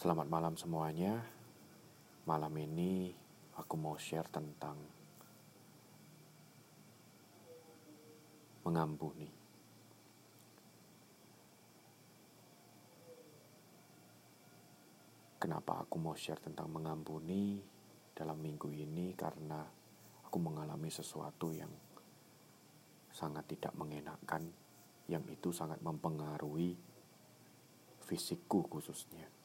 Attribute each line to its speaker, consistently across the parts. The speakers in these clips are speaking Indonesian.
Speaker 1: Selamat malam semuanya. Malam ini aku mau share tentang mengampuni. Kenapa aku mau share tentang mengampuni dalam minggu ini? Karena aku mengalami sesuatu yang sangat tidak mengenakan, yang itu sangat mempengaruhi fisikku khususnya.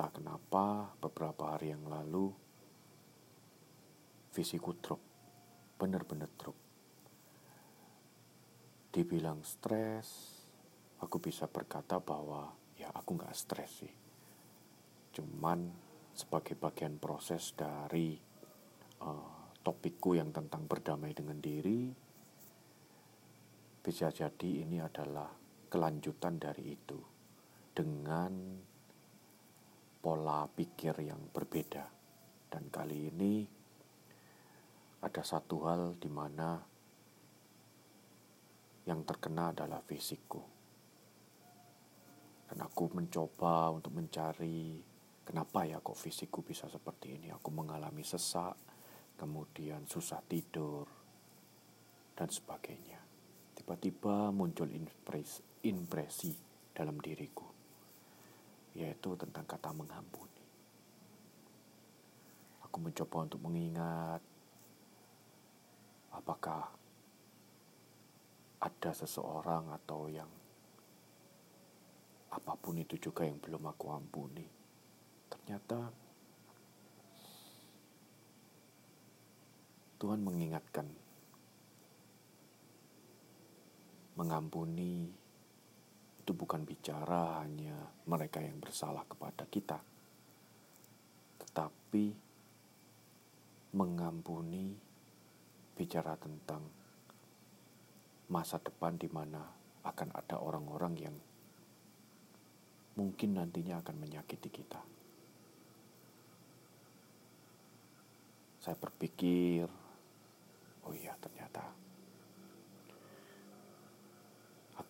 Speaker 1: Entah kenapa beberapa hari yang lalu fisikku drop, benar-benar drop. Dibilang stres, aku bisa berkata bahwa ya aku nggak stres sih cuman sebagai bagian proses dari uh, topikku yang tentang berdamai dengan diri bisa jadi ini adalah kelanjutan dari itu dengan pola pikir yang berbeda dan kali ini ada satu hal di mana yang terkena adalah fisikku dan aku mencoba untuk mencari Kenapa ya kok fisikku bisa seperti ini? Aku mengalami sesak, kemudian susah tidur, dan sebagainya. Tiba-tiba muncul impresi, impresi dalam diriku, yaitu tentang kata mengampuni. Aku mencoba untuk mengingat apakah ada seseorang atau yang apa pun itu juga yang belum aku ampuni ternyata Tuhan mengingatkan mengampuni itu bukan bicara hanya mereka yang bersalah kepada kita tetapi mengampuni bicara tentang masa depan di mana akan ada orang-orang yang mungkin nantinya akan menyakiti kita. Saya berpikir, oh iya ternyata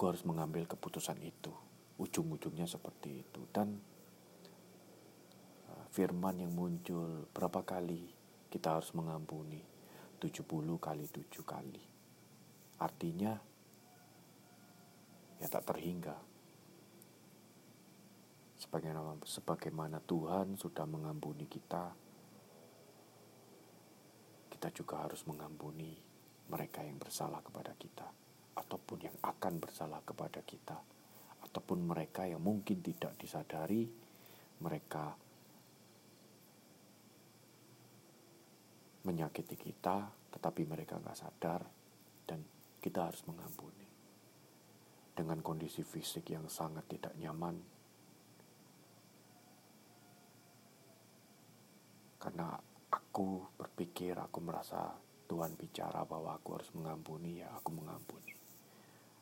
Speaker 1: aku harus mengambil keputusan itu. Ujung-ujungnya seperti itu. Dan uh, firman yang muncul berapa kali kita harus mengampuni? 70 kali 7 kali. Artinya ya tak terhingga. Sebagaimana, sebagaimana Tuhan sudah mengampuni kita, kita juga harus mengampuni mereka yang bersalah kepada kita, ataupun yang akan bersalah kepada kita, ataupun mereka yang mungkin tidak disadari, mereka menyakiti kita, tetapi mereka nggak sadar, dan kita harus mengampuni. Dengan kondisi fisik yang sangat tidak nyaman, karena aku berpikir, aku merasa Tuhan bicara bahwa aku harus mengampuni, ya aku mengampuni.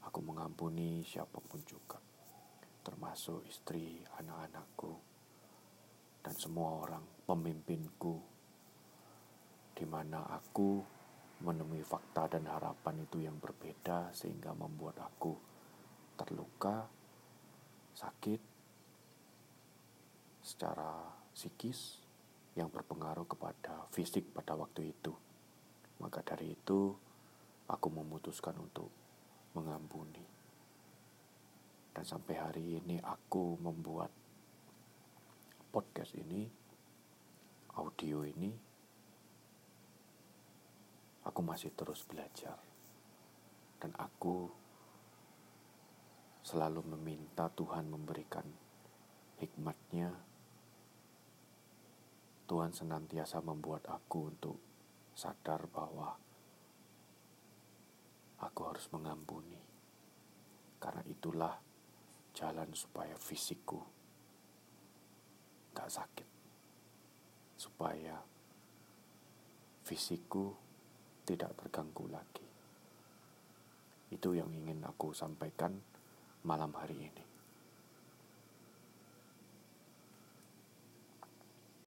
Speaker 1: Aku mengampuni siapa pun juga, termasuk istri, anak-anakku, dan semua orang pemimpinku, di mana aku menemui fakta dan harapan itu yang berbeda sehingga membuat aku terluka, sakit, secara psikis, yang berpengaruh kepada fisik pada waktu itu. Maka dari itu, aku memutuskan untuk mengampuni. Dan sampai hari ini aku membuat podcast ini, audio ini, aku masih terus belajar. Dan aku selalu meminta Tuhan memberikan hikmatnya Tuhan senantiasa membuat aku untuk sadar bahwa aku harus mengampuni. Karena itulah jalan supaya fisikku gak sakit. Supaya fisikku tidak terganggu lagi. Itu yang ingin aku sampaikan malam hari ini.